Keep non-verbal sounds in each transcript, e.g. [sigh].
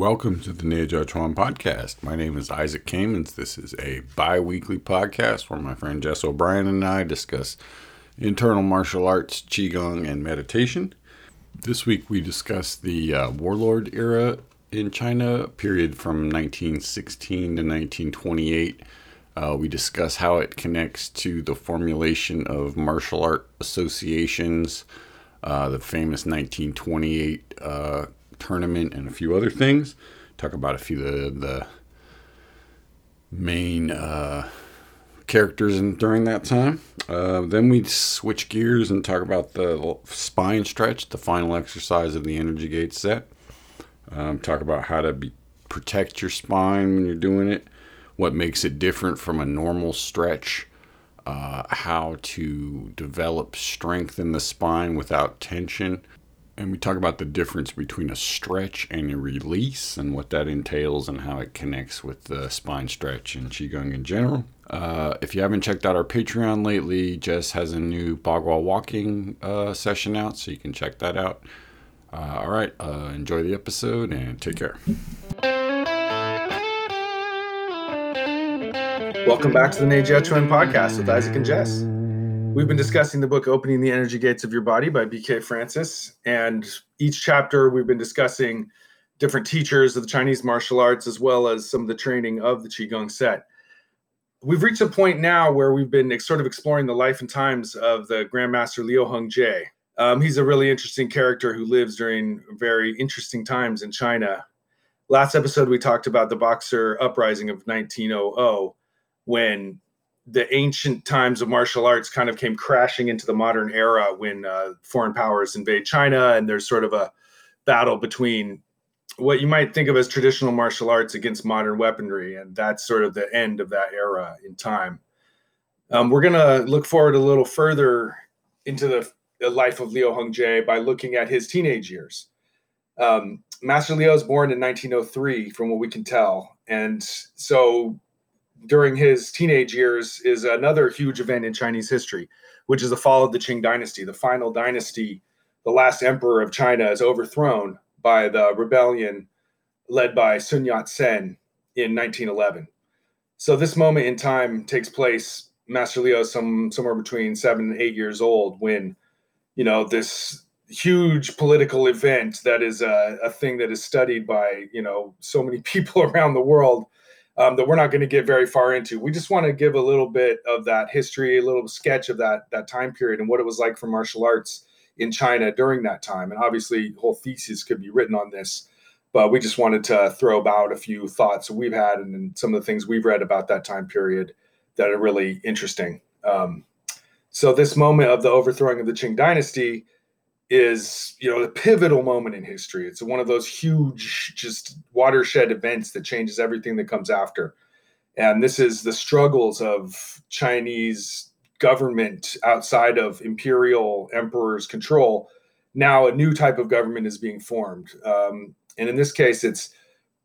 Welcome to the Neijiaquan podcast. My name is Isaac Kamens. This is a bi weekly podcast where my friend Jess O'Brien and I discuss internal martial arts, Qigong, and meditation. This week we discuss the uh, warlord era in China, period from 1916 to 1928. Uh, we discuss how it connects to the formulation of martial art associations, uh, the famous 1928 uh, tournament, and a few other things. Talk about a few of the, main uh, characters in, during that time. Uh, then we switch gears and talk about the spine stretch, the final exercise of the energy gate set. Um, talk about how to be, protect your spine when you're doing it, what makes it different from a normal stretch, uh, how to develop strength in the spine without tension. And we talk about the difference between a stretch and a release and what that entails and how it connects with the spine stretch and Qigong in general. Uh, if you haven't checked out our Patreon lately, Jess has a new Bagua walking uh, session out, so you can check that out. Uh, all right, uh, enjoy the episode and take care. Welcome back to the Neijiaquan podcast with Isaac and Jess. We've been discussing the book Opening the Energy Gates of Your Body by BK Frantzis. And each chapter, we've been discussing different teachers of the Chinese martial arts as well as some of the training of the Qigong set. We've reached a point now where we've been sort of exploring the life and times of the Grandmaster Liu Hong Jie. Um, he's a really interesting character who lives during very interesting times in China. Last episode, we talked about the Boxer uprising of 1900 when the ancient times of martial arts kind of came crashing into the modern era when uh, foreign powers invade China, and there's sort of a battle between what you might think of as traditional martial arts against modern weaponry, and that's sort of the end of that era in time. Um, we're gonna look forward a little further into the, the life of Liu Hongjie by looking at his teenage years. Um, Master Liu was born in 1903, from what we can tell, and so during his teenage years is another huge event in Chinese history, which is the fall of the Qing dynasty. The final dynasty, the last emperor of China, is overthrown by the rebellion led by Sun Yat sen in 1911. So this moment in time takes place. Master Liu some somewhere between seven and eight years old when, you know, this huge political event that is a, a thing that is studied by you know so many [laughs] people around the world um, that we're not going to get very far into. We just want to give a little bit of that history, a little sketch of that that time period and what it was like for martial arts in China during that time. And obviously, whole theses could be written on this, but we just wanted to throw about a few thoughts we've had and some of the things we've read about that time period that are really interesting. Um, so this moment of the overthrowing of the Qing dynasty is you know the pivotal moment in history. It's one of those huge just watershed events that changes everything that comes after. And this is the struggles of chinese government outside of imperial emperor's control. Now a new type of government is being formed. Um, and in this case it's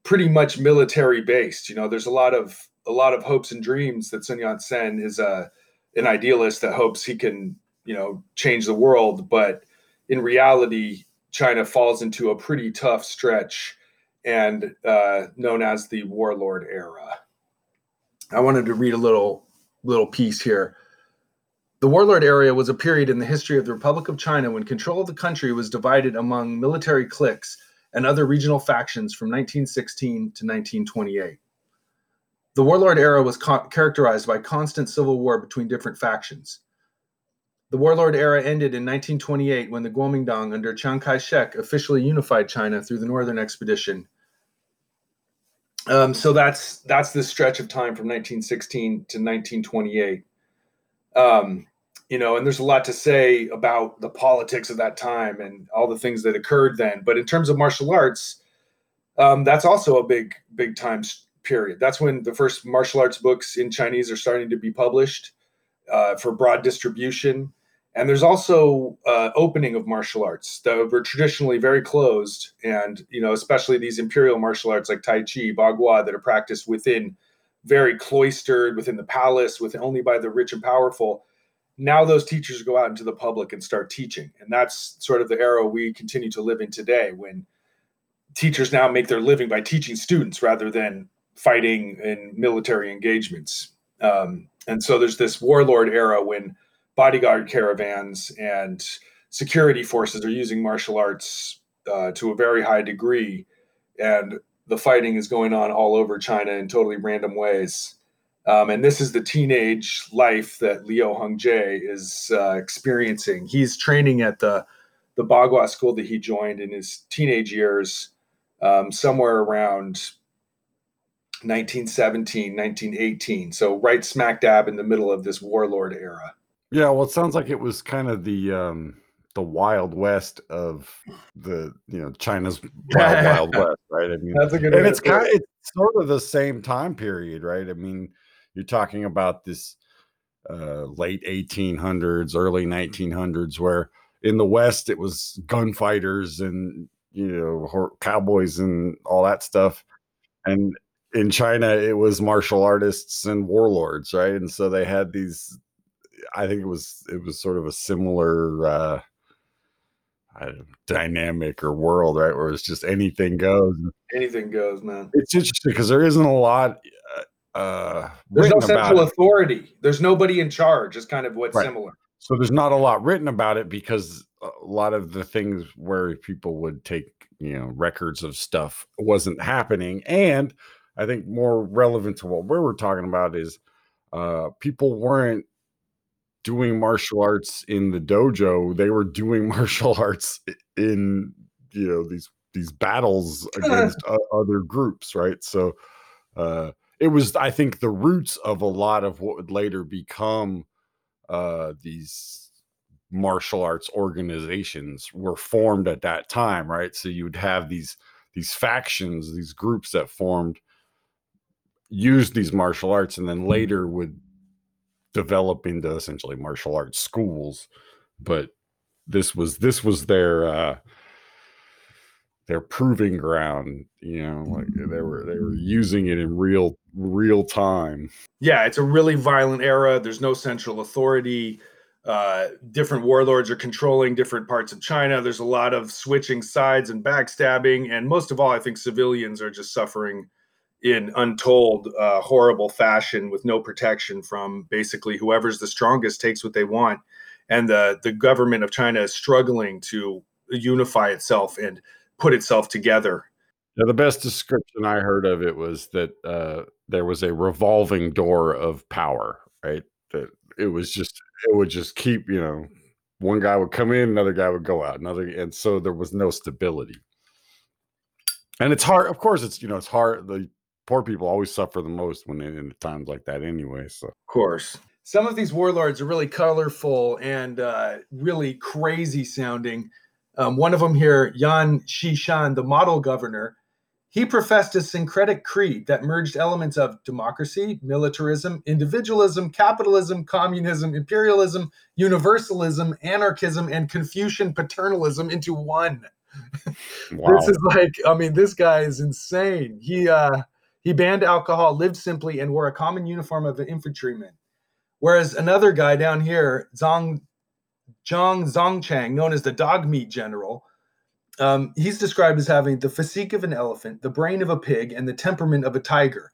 pretty much military based you know there's a lot of a lot of hopes and dreams that sun yat-sen is a an idealist that hopes he can you know change the world. But in reality, China falls into a pretty tough stretch and uh, known as the warlord era. I wanted to read a little little piece here. The warlord era was a period in the history of the Republic of China when control of the country was divided among military cliques and other regional factions from 1916 to 1928. The warlord era was characterized by constant civil war between different factions. The warlord era ended in 1928 when the Kuomintang under Chiang Kai shek officially unified China through the Northern Expedition. Um, so that's that's the stretch of time from 1916 to 1928. Um, you know, and there's a lot to say about the politics of that time and all the things that occurred then. But in terms of martial arts, um, that's also a big, big time period. That's when the first martial arts books in Chinese are starting to be published uh, for broad distribution. And there's also uh, opening of martial arts that were traditionally very closed, and you know, especially these imperial martial arts like Tai Chi, Bagua, that are practiced within very cloistered within the palace, with only by the rich and powerful. Now those teachers go out into the public and start teaching, and that's sort of the era we continue to live in today, when teachers now make their living by teaching students rather than fighting in military engagements. Um, and so there's this warlord era when bodyguard caravans and security forces are using martial arts uh, to a very high degree. And the fighting is going on all over China in totally random ways. Um, and this is the teenage life that Liu Hongjie is uh, experiencing. He's training at the the Bagua school that he joined in his teenage years, um, somewhere around 1917, 1918. So right smack dab in the middle of this warlord era. Yeah, well, it sounds like it was kind of the um, the wild west of the you know China's wild [laughs] wild west, right? I mean, that's a good. And it's kind of it's sort of the same time period, right? I mean, you're talking about this uh, late 1800s, early 1900s, where in the West it was gunfighters and you know cowboys and all that stuff, and in China, it was martial artists and warlords, right? And so they had these. I think it was it was sort of a similar uh, dynamic or world, right? Where it's just anything goes. Anything goes, man. It's interesting because there isn't a lot. Uh, uh there's no central authority. There's nobody in charge. Is kind of what's right. similar. So there's not a lot written about it because a lot of the things where people would take you know records of stuff wasn't happening and I think more relevant to what we were talking about is uh, people weren't doing martial arts in the dojo; they were doing [laughs] martial arts in you know these these battles [laughs] against other groups, right? So uh, it was, I think, the roots of a lot of what would later become uh, these martial arts organizations were formed at that time, right? So you would have these these factions, these groups that formed used these martial arts and then mm-hmm. later would develop into essentially martial arts schools but this was this was their uh their proving ground you know like they were they were using it in real real time. Yeah it's a really violent era. There's no central authority. Uh, different warlords are controlling different parts of China. There's a lot of switching sides and backstabbing, and most of all, I think civilians are just suffering in untold uh, horrible fashion with no protection from basically whoever's the strongest takes what they want. And the the government of china is struggling to unify itself and put itself together. The best description i heard of it was that uh, there was a revolving door of power right? That it was just it would just keep you know one guy would come in another guy would go out another and so there was no stability. And it's hard of course it's you know it's hard the poor people always suffer the most when in times like that anyway so. Of course. Some of these warlords are really colorful and uh, really crazy sounding. Um, one of them here yan xishan the model governor he professed a syncretic creed that merged elements of democracy militarism individualism capitalism communism imperialism universalism anarchism and confucian paternalism into one. [laughs] Wow. this is like i mean this guy is insane. He uh he banned alcohol, lived simply, and wore a common uniform of an infantryman. Whereas another guy down here, Zhang Zhang Zongchang, known as the dog meat general, um, he's described as having the physique of an elephant, the brain of a pig, and the temperament of a tiger.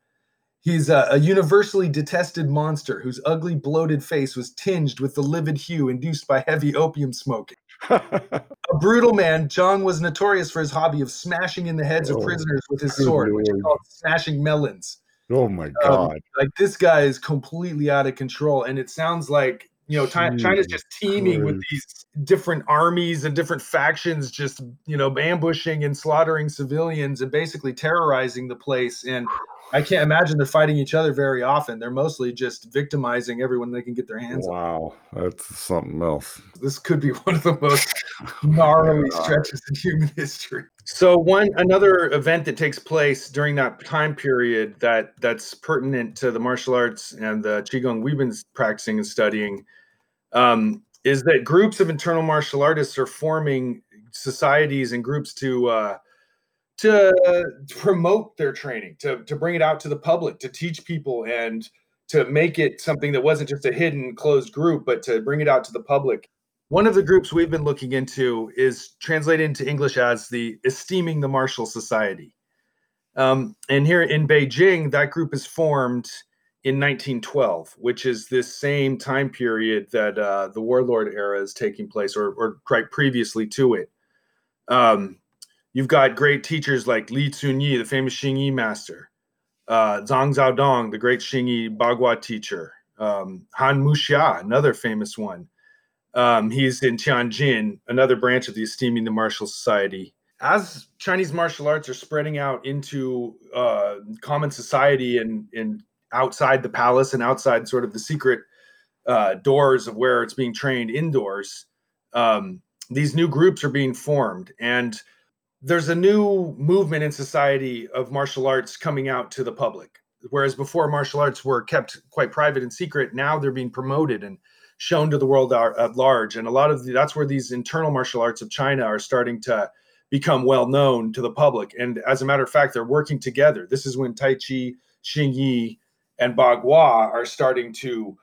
He's a, a, universally detested monster whose ugly, bloated face was tinged with the livid hue induced by heavy opium smoking. A brutal man, Zhang was notorious for his hobby of smashing in the heads oh, of prisoners with his sword, which he called smashing melons. Oh my um, god! Um, like this guy is completely out of control, and it sounds like you know China's just teeming with these different armies and different factions, just you know ambushing and slaughtering civilians and basically terrorizing the place. And I can't imagine they're fighting each other very often. They're mostly just victimizing everyone they can get their hands wow, on. Wow, that's something else. This could be [laughs] one of the most gnarly [laughs] stretches in human history. So one another event that takes place during that time period that that's pertinent to the martial arts and the qigong we've been practicing and studying um, is that groups of internal martial artists are forming societies and groups to uh, to promote their training, to, to bring it out to the public, to teach people and to make it something that wasn't just a hidden closed group, but to bring it out to the public. One of the groups we've been looking into is translated into English as the Esteeming the Martial Society. Um, and here in Beijing, that group is formed in 1912, which is this same time period that uh, the warlord era is taking place, or, or right previously to it. Um, you've got great teachers like Li Cunyi, the famous Xingyi master, uh, Zhang Zhaodong, the great Xingyi Bagua teacher, um, Han Muxia, another famous one. Um, he's in Tianjin, another branch of the Esteeming the Martial Society. As Chinese martial arts are spreading out into uh, common society and, and outside the palace and outside sort of the secret uh, doors of where it's being trained indoors, um, these new groups are being formed. And there's a new movement in society of martial arts coming out to the public. Whereas before martial arts were kept quite private and secret, now they're being promoted and shown to the world at large. And a lot of the, that's where these internal martial arts of China are starting to become well known to the public. And as a matter of fact, they're working together. This is when Tai Chi, Xing Yi, and Bagua are starting to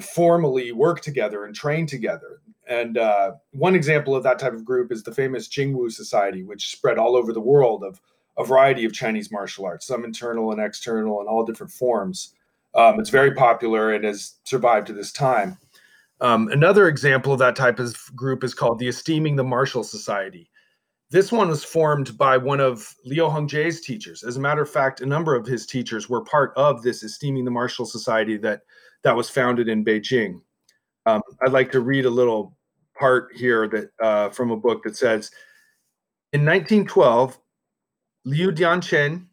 formally work together and train together. And uh, one example of that type of group is the famous Jingwu Society, which spread all over the world of a variety of Chinese martial arts, some internal and external, and all different forms. Um, it's very popular and has survived to this time. Um, another example of that type of group is called the Esteeming the Martial Society. This one was formed by one of Liu Hongjie's teachers. As a matter of fact, a number of his teachers were part of this Esteeming the Martial Society that that was founded in Beijing. Um, I'd like to read a little part here that uh, from a book that says, in 1912, Liu Dianchen,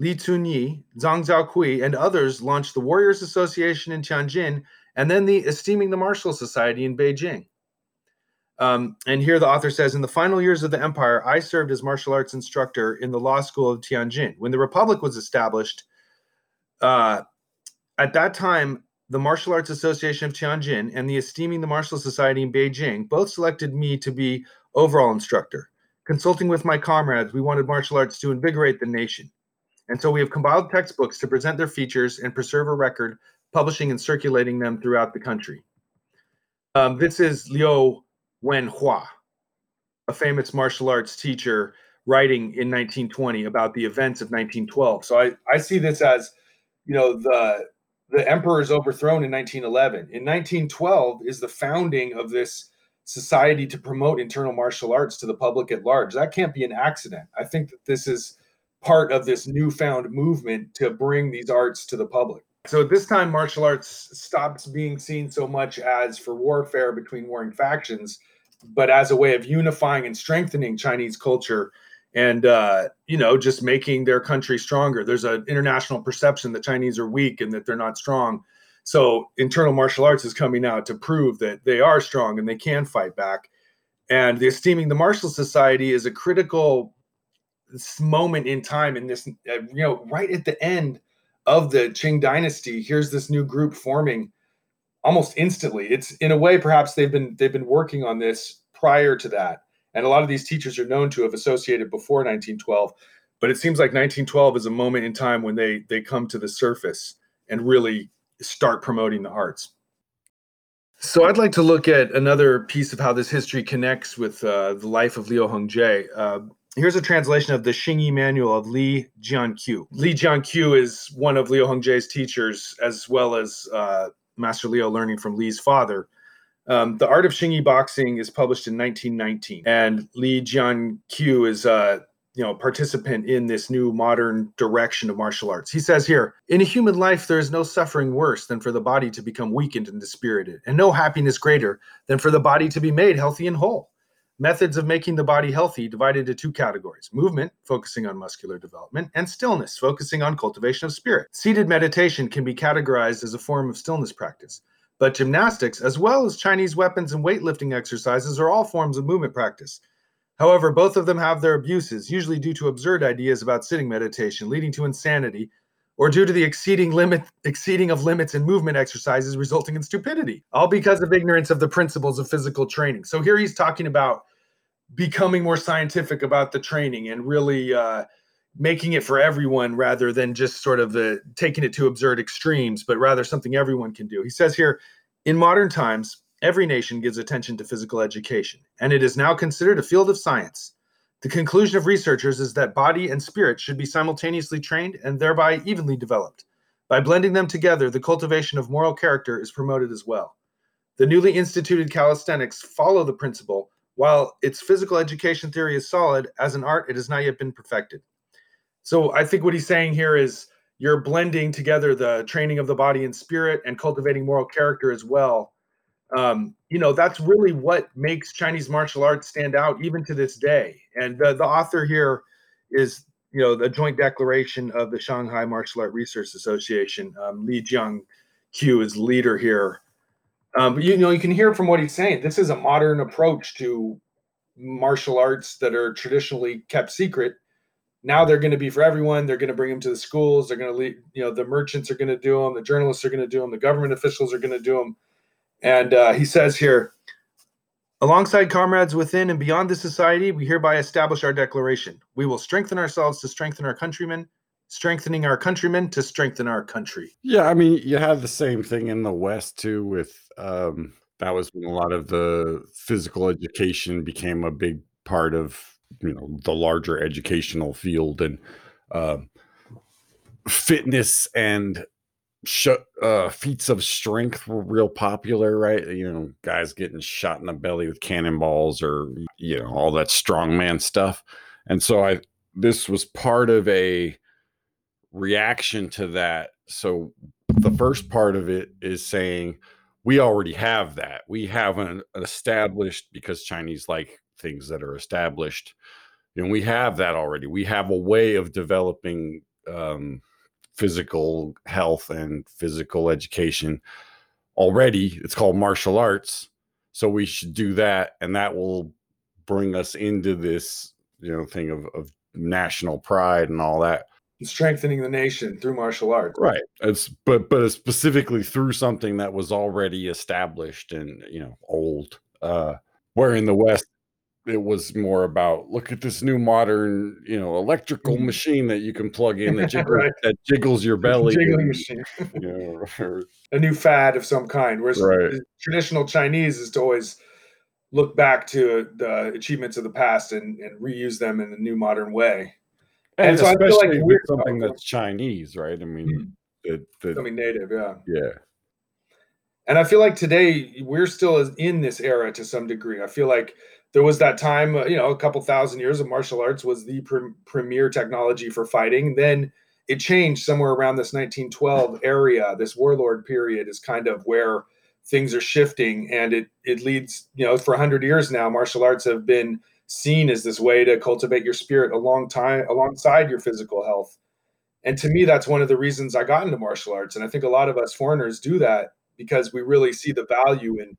Li Cunyi, Zhang Zhankui, and others launched the Warriors Association in Tianjin and then the Esteeming the Martial Society in Beijing. Um, and here the author says In the final years of the empire, I served as martial arts instructor in the law school of Tianjin. When the Republic was established, uh, at that time, the Martial Arts Association of Tianjin and the Esteeming the Martial Society in Beijing both selected me to be overall instructor. Consulting with my comrades, we wanted martial arts to invigorate the nation. And so we have compiled textbooks to present their features and preserve a record, publishing and circulating them throughout the country. Um, this is Liu Wenhua, a famous martial arts teacher, writing in 1920 about the events of 1912. So I, I see this as, you know, the the emperor is overthrown in 1911. In 1912 is the founding of this society to promote internal martial arts to the public at large. That can't be an accident. I think that this is part of this newfound movement to bring these arts to the public. So at this time, martial arts stops being seen so much as for warfare between warring factions but as a way of unifying and strengthening Chinese culture and uh, you know just making their country stronger. There's an international perception that Chinese are weak and that they're not strong. So internal martial arts is coming out to prove that they are strong and they can fight back. And the esteeming the martial society is a critical moment in time in this uh, you know right at the end of the Qing dynasty. Here's this new group forming almost instantly. It's in a way perhaps they've been they've been working on this prior to that, and a lot of these teachers are known to have associated before 1912. But it seems like 1912 is a moment in time when they they come to the surface and really start promoting the arts. So I'd like to look at another piece of how this history connects with uh, the life of Liu Hongjie. Uh, here's a translation of the Xingyi Manual of Li Jianqiu. Li Jianqiu is one of Liu Hongjie's teachers, as well as uh, Master Liu learning from Li's father. Um, the Art of Xingyi Boxing is published in 1919, and Li Jianqiu is a uh, you know participant in this new modern direction of martial arts. He says here, in a human life, there is no suffering worse than for the body to become weakened and dispirited, and no happiness greater than for the body to be made healthy and whole. Methods of making the body healthy divided into two categories movement, focusing on muscular development, and stillness, focusing on cultivation of spirit. Seated meditation can be categorized as a form of stillness practice, but gymnastics, as well as Chinese weapons and weightlifting exercises, are all forms of movement practice. However, both of them have their abuses, usually due to absurd ideas about sitting meditation, leading to insanity, or due to the exceeding limit exceeding of limits in movement exercises resulting in stupidity all because of ignorance of the principles of physical training so here he's talking about becoming more scientific about the training and really uh, making it for everyone rather than just sort of the taking it to absurd extremes, but rather something everyone can do. He says here, in modern times, every nation gives attention to physical education, and it is now considered a field of science. The conclusion of researchers is that body and spirit should be simultaneously trained and thereby evenly developed. By blending them together, the cultivation of moral character is promoted as well. The newly instituted calisthenics follow the principle. While its physical education theory is solid, as an art, it has not yet been perfected. So I think what he's saying here is you're blending together the training of the body and spirit and cultivating moral character as well. Um, you know, that's really what makes Chinese martial arts stand out even to this day. And the, the author here is, you know, the joint declaration of the Shanghai Martial Art Research Association. Um, Li Jiang Q is leader here. Um, but you know, you can hear from what he's saying. This is a modern approach to martial arts that are traditionally kept secret now they're going to be for everyone. They're going to bring them to the schools. They're going to lead, you know, the merchants are going to do them. The journalists are going to do them. The government officials are going to do them. And uh, he says here, alongside comrades within and beyond the society, we hereby establish our declaration. We will strengthen ourselves to strengthen our countrymen, strengthening our countrymen to strengthen our country. Yeah, I mean, you have the same thing in the West too. With um, that was when a lot of the physical education became a big part of you know the larger educational field and uh, fitness and sh- uh, feats of strength were real popular, right? You know, guys getting shot in the belly with cannonballs or you know all that strongman stuff. And so I this was part of a reaction to that. So the first part of it is saying we already have that. We have an, an established because Chinese like things that are established. And we have that already. We have a way of developing um, physical health and physical education already. It's called martial arts. So we should do that. And that will bring us into this, you know, thing of, of national pride and all that strengthening the nation through martial arts right it's but but it's specifically through something that was already established and you know old uh where in the west it was more about look at this new modern, you know, electrical mm-hmm. machine that you can plug in that, [laughs] jiggles, right. that jiggles your belly. Jiggling machine. you know, [laughs] [laughs] or, a new fad of some kind. Whereas right. traditional Chinese is to always look back to the achievements of the past and, and reuse them in a new modern way. And, and so I feel like we're something that's Chinese, right? I mean, mm-hmm. the, something native, yeah. Yeah. And I feel like today we're still in this era to some degree. I feel like there was that time, uh, you know, a couple thousand years of martial arts was the pre- premier technology for fighting. Then it changed somewhere around this 1912 area. This warlord period is kind of where things are shifting, and it it leads, you know, for 100 years now, martial arts have been seen as this way to cultivate your spirit a long time alongside your physical health. And to me, that's one of the reasons I got into martial arts. And I think a lot of us foreigners do that because we really see the value in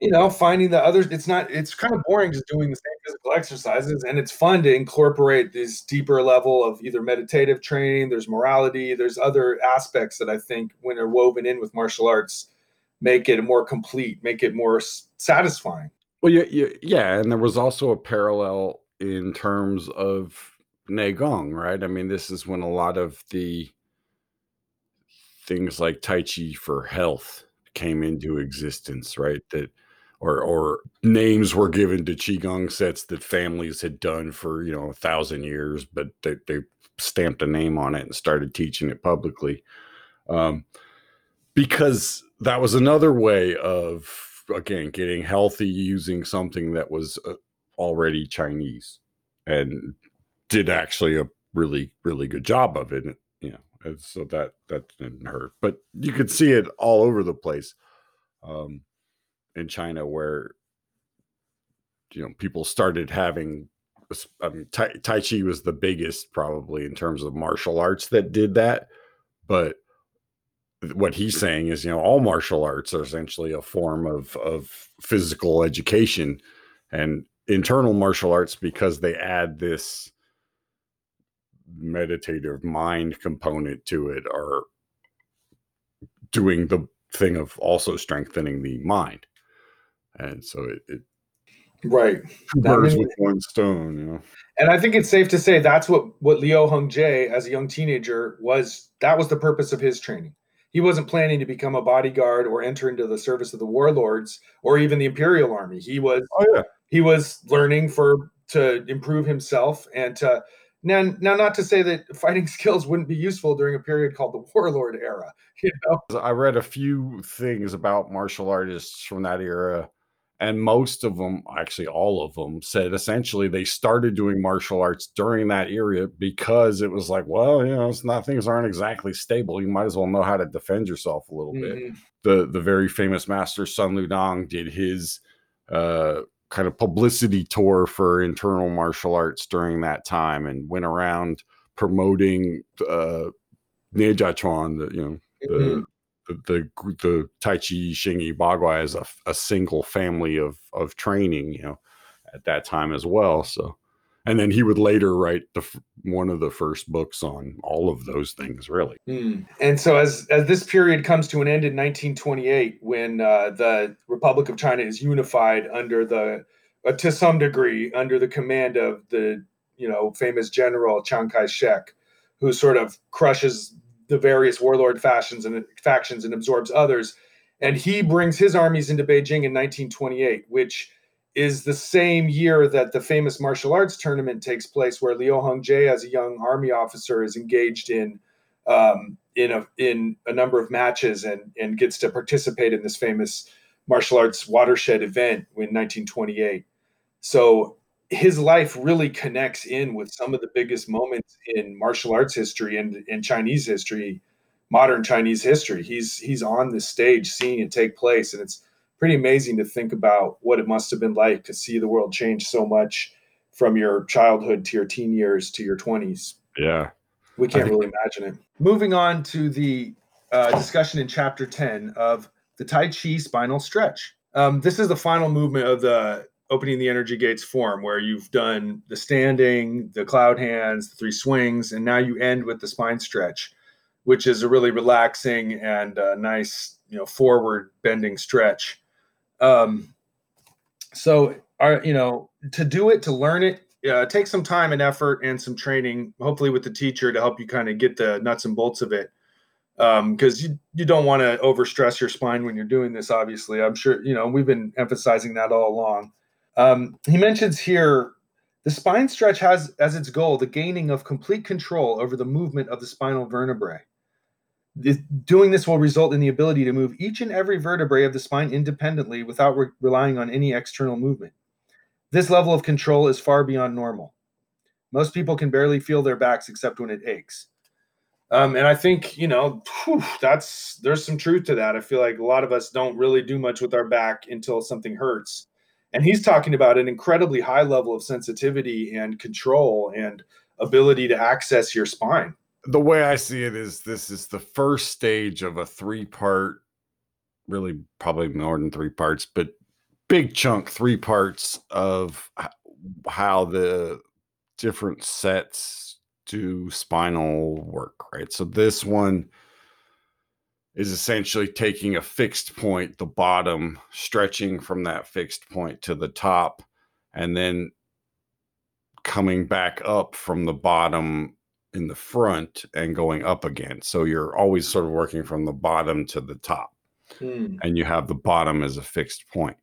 you know, finding the others. It's not. It's kind of boring just doing the same physical exercises, and it's fun to incorporate this deeper level of either meditative training. There's morality. There's other aspects that I think, when they're woven in with martial arts, make it more complete, make it more satisfying. Well, yeah, yeah, yeah, and there was also a parallel in terms of Neigong, right? I mean, this is when a lot of the things like Tai Chi for health came into existence, right? That or or names were given to qigong sets that families had done for you know a thousand years, but they, they stamped a name on it and started teaching it publicly, um, because that was another way of again getting healthy using something that was uh, already Chinese and did actually a really really good job of it. You know, and so that that didn't hurt, but you could see it all over the place. Um, in China where you know people started having I mean, tai, tai Chi was the biggest probably in terms of martial arts that did that, but what he's saying is, you know, all martial arts are essentially a form of of physical education. And internal martial arts because they add this meditative mind component to it are doing the thing of also strengthening the mind and so it, it right birds with one stone you know and i think it's safe to say that's what what liu hong jie as a young teenager was that was the purpose of his training he wasn't planning to become a bodyguard or enter into the service of the warlords or even the imperial army. He was Oh yeah. he was learning for to improve himself and to now now not to say that fighting [laughs] skills wouldn't be useful during a period called the warlord era. [laughs] You know, I read a few things about martial artists from that era, and most of them, actually all of them, said essentially they started doing martial arts during that era because it was like, well, you know, it's not things aren't exactly stable. You might as well know how to defend yourself a little bit. Mhm. The the very famous master Sun Lutang did his uh kind of publicity tour for internal martial arts during that time and went around promoting uh Neijiaquan, the you know Mhm. the the the, Tai Chi Xingyi Bagua as a, a single family of of training, you know, at that time as well. So, and then he would later write the one of the first books on all of those things, really. Hmm. And so, as as this period comes to an end in 1928, when uh, the Republic of China is unified under the, uh, to some degree, under the command of the you know famous general Chiang Kai-shek, who sort of crushes the various warlord factions and factions and absorbs others, and he brings his armies into Beijing in 1928, which is the same year that the famous martial arts tournament takes place, where Liu Hongjie, as a young army officer, is engaged in um, in a in a number of matches and and gets to participate in this famous martial arts watershed event in 1928. So his life really connects in with some of the biggest moments in martial arts history and in Chinese history, modern Chinese history. He's he's on the stage seeing it take place, and it's pretty amazing to think about what it must have been like to see the world change so much from your childhood to your teen years to your 20s Yeah. we can't really imagine it. Moving on to the uh, discussion in chapter 10 of the Tai Chi spinal stretch. Um, this is the final movement of the opening the energy gates form, where you've done the standing, the cloud hands, the three swings, and now you end with the spine stretch, which is a really relaxing and uh, nice, you know, forward bending stretch. Um, so, are you know, to do it, to learn it, uh, take some time and effort and some training, hopefully with the teacher to help you kind of get the nuts and bolts of it. Because you you don't want to overstress your spine when you're doing this. Obviously, I'm sure you know we've been emphasizing that all along. Um, he mentions here the spine stretch has as its goal the gaining of complete control over the movement of the spinal vertebrae. Th- Doing this will result in the ability to move each and every vertebrae of the spine independently without re- relying on any external movement. This level of control is far beyond normal. Most people can barely feel their backs except when it aches. Um, and I think, you know, whew, that's there's some truth to that. I feel like a lot of us don't really do much with our back until something hurts. And he's talking about an incredibly high level of sensitivity and control and ability to access your spine. The way I see it is this is the first stage of a three part, really probably more than three parts, but big chunk, three parts of how the different sets do spinal work, right? So this one is essentially taking a fixed point, the bottom, stretching from that fixed point to the top, and then coming back up from the bottom in the front and going up again. So you're always sort of working from the bottom to the top Hmm. and you have the bottom as a fixed point.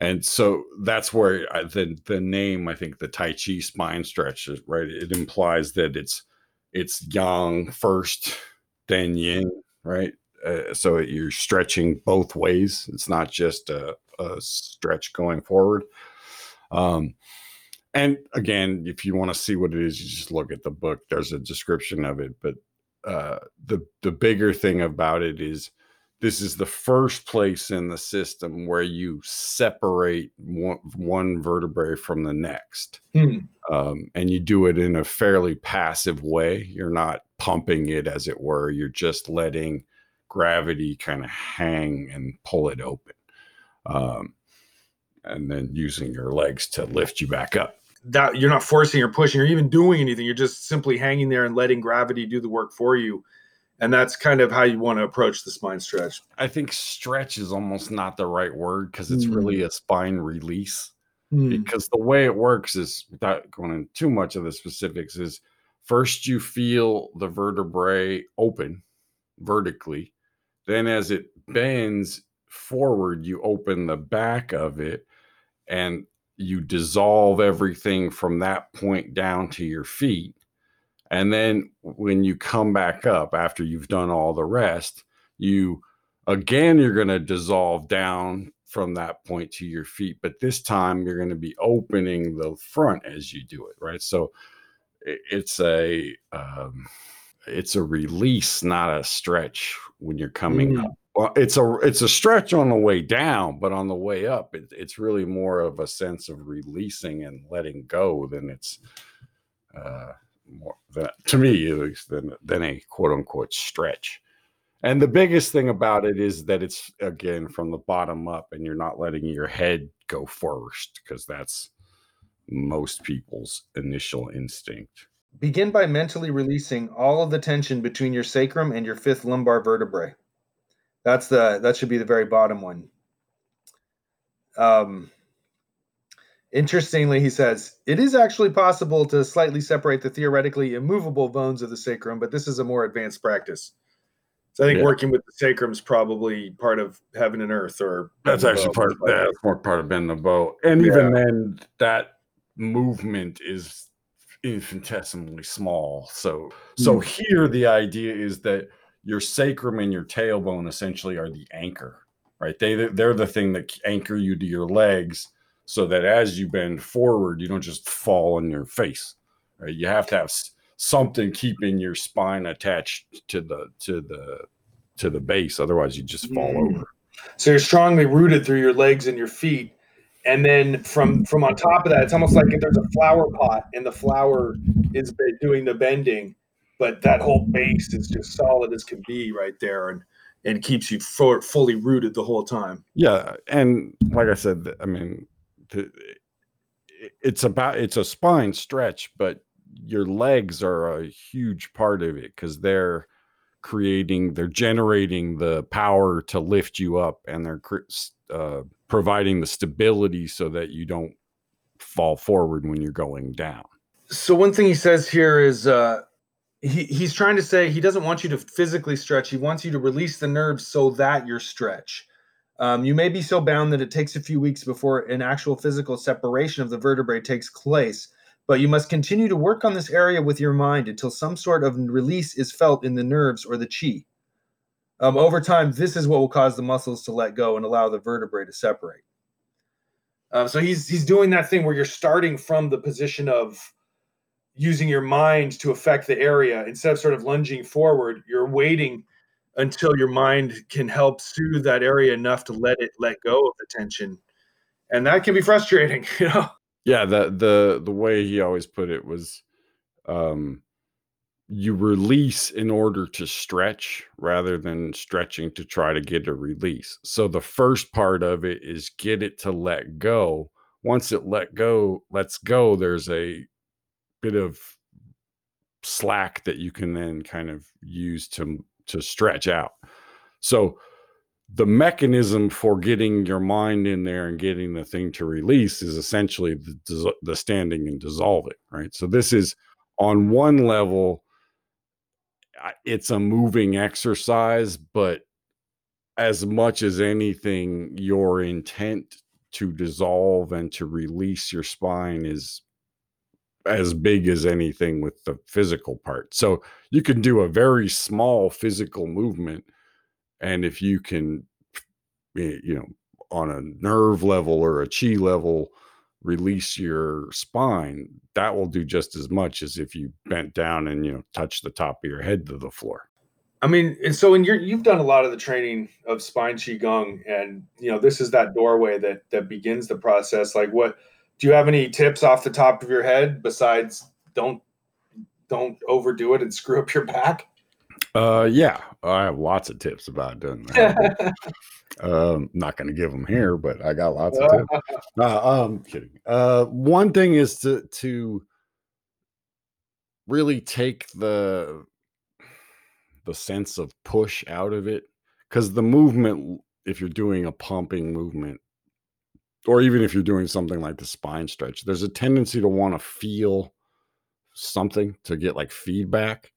And so that's where I, the the name I think the Tai Chi spine stretch is right. It implies that it's it's yang first, then yin, right? Uh, so you're stretching both ways. It's not just a, a stretch going forward. Um, and again, if you want to see what it is, you just look at the book. There's a description of it. But uh, the the bigger thing about it is this is the first place in the system where you separate one, one vertebrae from the next. Hmm. Um, and you do it in a fairly passive way. You're not pumping it, as it were. You're just letting gravity kind of hang and pull it open. Um, and then using your legs to lift you back up. that you're not forcing or pushing or even doing anything. You're just simply hanging there and letting gravity do the work for you. And that's kind of how you want to approach the spine stretch. I think stretch is almost not the right word because it's really a spine release. because the way it works is without going into too much of the specifics is first you feel the vertebrae open vertically Then as it bends forward, you open the back of it and you dissolve everything from that point down to your feet. And then when you come back up after you've done all the rest, you again, you're going to dissolve down from that point to your feet. But this time you're going to be opening the front as you do it, right? So it's a, um, it's a release, not a stretch when you're coming mm. up. Well, it's a it's a stretch on the way down, but on the way up, it, it's really more of a sense of releasing and letting go than it's uh, more than, to me at least than than a quote unquote stretch. And the biggest thing about it is that it's again from the bottom up, and you're not letting your head go first because that's most people's initial instinct. Begin by mentally releasing all of the tension between your sacrum and your fifth lumbar vertebrae. That's the that should be the very bottom one. Um, interestingly, he says it is actually possible to slightly separate the theoretically immovable bones of the sacrum, but this is a more advanced practice. So I think yeah. working with the sacrum is probably part of heaven and earth, or that's actually part of. That's more part of bend the bow, and yeah. even then, that movement is infinitesimally small. So, so mm. here the idea is that your sacrum and your tailbone essentially are the anchor, right? They they're the thing that anchor you to your legs, so that as you bend forward, you don't just fall on your face. Right? You have to have something keeping your spine attached to the to the to the base. Otherwise, you just fall mm. over. So you're strongly rooted through your legs and your feet, and then from from on top of that, it's almost like if there's a flower pot and the flower is doing the bending, but that whole base is just solid as can be right there, and and keeps you for, fully rooted the whole time. Yeah, and like I said, I mean, it's about it's a spine stretch, but your legs are a huge part of it because they're creating, they're generating the power to lift you up, and they're uh, providing the stability so that you don't fall forward when you're going down. So one thing he says here is uh, he he's trying to say he doesn't want you to physically stretch. He wants you to release the nerves so that you're stretch. Um, you may be so bound that it takes a few weeks before an actual physical separation of the vertebrae takes place, but you must continue to work on this area with your mind until some sort of release is felt in the nerves or the chi. Um, over time, this is what will cause the muscles to let go and allow the vertebrae to separate. Um, so he's he's doing that thing where you're starting from the position of using your mind to affect the area instead of sort of lunging forward. You're waiting until your mind can help soothe that area enough to let it let go of the tension, and that can be frustrating. [laughs] You know. Yeah. The the the way he always put it was. Um, you release in order to stretch rather than stretching to try to get a release. So the first part of it is get it to let go. Once it let go, let's go, there's a bit of slack that you can then kind of use to to stretch out. So the mechanism for getting your mind in there and getting the thing to release is essentially the, the standing and dissolving, right? So this is on one level it's a moving exercise, but as much as anything, your intent to dissolve and to release your spine is as big as anything with the physical part. So you can do a very small physical movement. And if you can, eh, you know, on a nerve level or a chi level, release your spine, that will do just as much as if you bent down and you know touch the top of your head to the floor. I mean, and so in your you've done a lot of the training of spine qigong, and you know this is that doorway that that begins the process. Like, what do you have any tips off the top of your head besides don't don't overdo it and screw up your back? Uh, yeah, I have lots of tips about doing that. [laughs] um, not going to give them here, but I got lots of tips. [laughs] Uh, um, kidding. Uh, one thing is to to really take the the sense of push out of it because the movement, if you're doing a pumping movement, or even if you're doing something like the spine stretch, there's a tendency to want to feel something to get like feedback.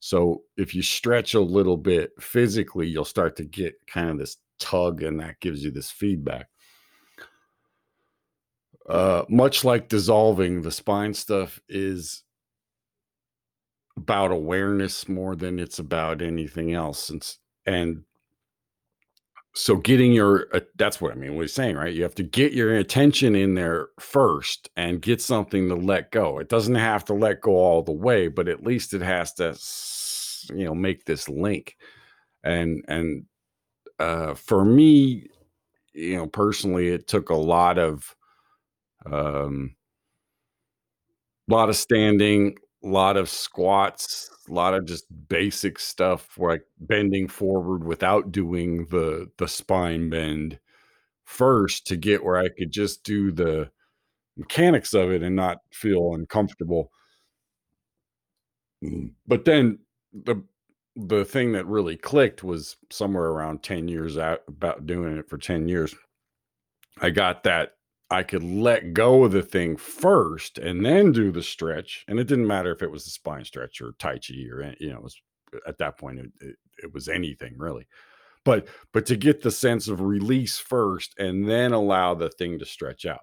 So if you stretch a little bit physically, you'll start to get kind of this tug, and that gives you this feedback. Uh, much like dissolving, the spine stuff is about awareness more than it's about anything else. And, and so getting your uh, that's what I mean. What he's saying, right? You have to get your attention in there first and get something to let go. It doesn't have to let go all the way, but at least it has to, you know, make this link. And and uh, for me, you know, personally, it took a lot of um, a lot of standing, lot of squats, a lot of just basic stuff like bending forward without doing the the spine bend first to get where I could just do the mechanics of it and not feel uncomfortable. Mm, but then the the thing that really clicked was somewhere around 10 years out about doing it for 10 years. I got that I could let go of the thing first and then do the stretch. And it didn't matter if it was the spine stretch or Tai Chi or, you know, it was uh, at that point, it, it, it was anything really. But, but to get the sense of release first and then allow the thing to stretch out.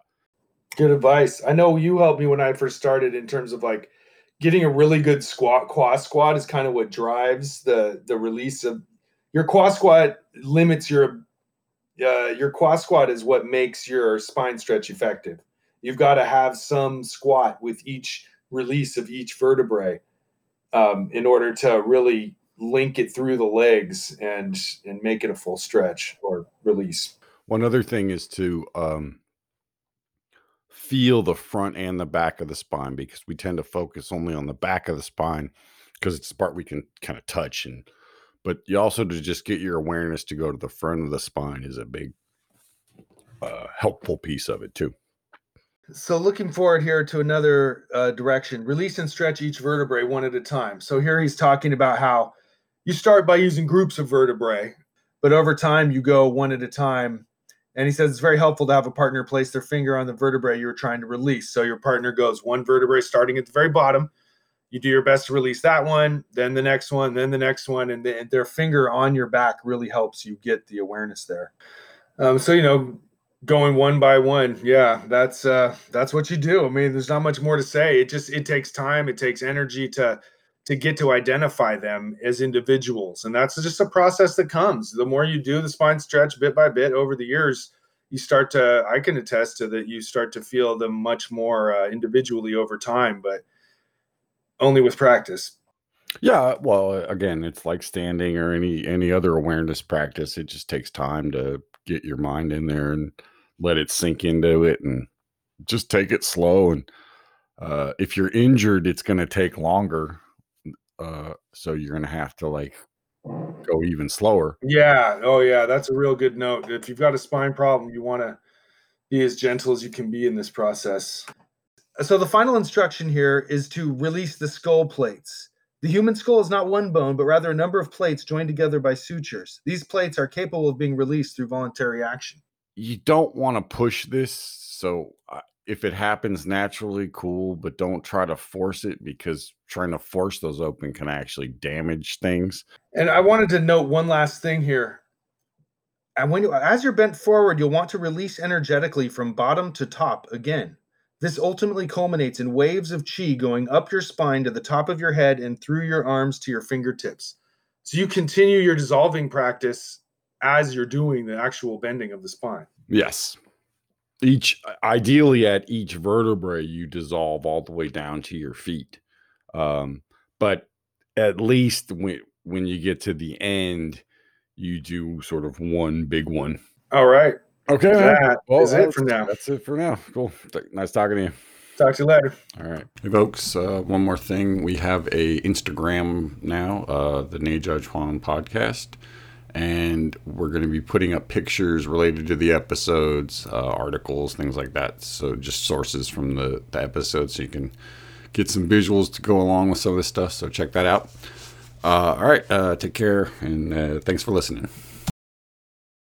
Good advice. I know you helped me when I first started in terms of like getting a really good squat. Kwa squat is kind of what drives the the release of your kwa squat limits your uh, your kwa squat is what makes your spine stretch effective. You've got to have some squat with each release of each vertebrae um, in order to really link it through the legs and and make it a full stretch or release. One other thing is to um, feel the front and the back of the spine because we tend to focus only on the back of the spine because it's the part we can kind of touch and but you also to just get your awareness to go to the front of the spine is a big uh, helpful piece of it too. So looking forward here to another uh, direction, release and stretch each vertebrae one at a time. So here he's talking about how you start by using groups of vertebrae, but over time you go one at a time. And he says it's very helpful to have a partner place their finger on the vertebrae you're trying to release. So your partner goes one vertebrae starting at the very bottom, you do your best to release that one, then the next one, then the next one, and the, their finger on your back really helps you get the awareness there. Um, so you know, going one by one, yeah, that's uh, that's what you do. I mean, there's not much more to say. It just it takes time, it takes energy to to get to identify them as individuals, and that's just a process that comes. The more you do the spine stretch bit by bit over the years, you start to. I can attest to that. You start to feel them much more uh, individually over time, but only with practice. Yeah, well, again, it's like standing or any any other awareness practice. It just takes time to get your mind in there and let it sink into it, and just take it slow. And uh, if you're injured, it's going to take longer. Uh, so you're going to have to like go even slower. Yeah. Oh, yeah. That's a real good note. If you've got a spine problem, you want to be as gentle as you can be in this process. So the final instruction here is to release the skull plates. The human skull is not one bone, but rather a number of plates joined together by sutures. These plates are capable of being released through voluntary action. You don't want to push this. So uh, if it happens naturally, cool, but don't try to force it because trying to force those open can actually damage things. And I wanted to note one last thing here. And when you, as you're bent forward, you'll want to release energetically from bottom to top again. This ultimately culminates in waves of chi going up your spine to the top of your head and through your arms to your fingertips. So you continue your dissolving practice as you're doing the actual bending of the spine. Yes. Each ideally at each vertebrae you dissolve all the way down to your feet. Um, but at least when when you get to the end, you do sort of one big one. All right. Okay. That well, is it for now. That's it for now. Cool. Nice talking to you. Talk to you later. All right. Hey, folks. Uh, one more thing. We have a Instagram now, uh, the Neijiaquan podcast. And we're going to be putting up pictures related to the episodes, uh, articles, things like that. So just sources from the, the episodes so you can get some visuals to go along with some of this stuff. So check that out. Uh, all right. Uh, take care. And uh, thanks for listening.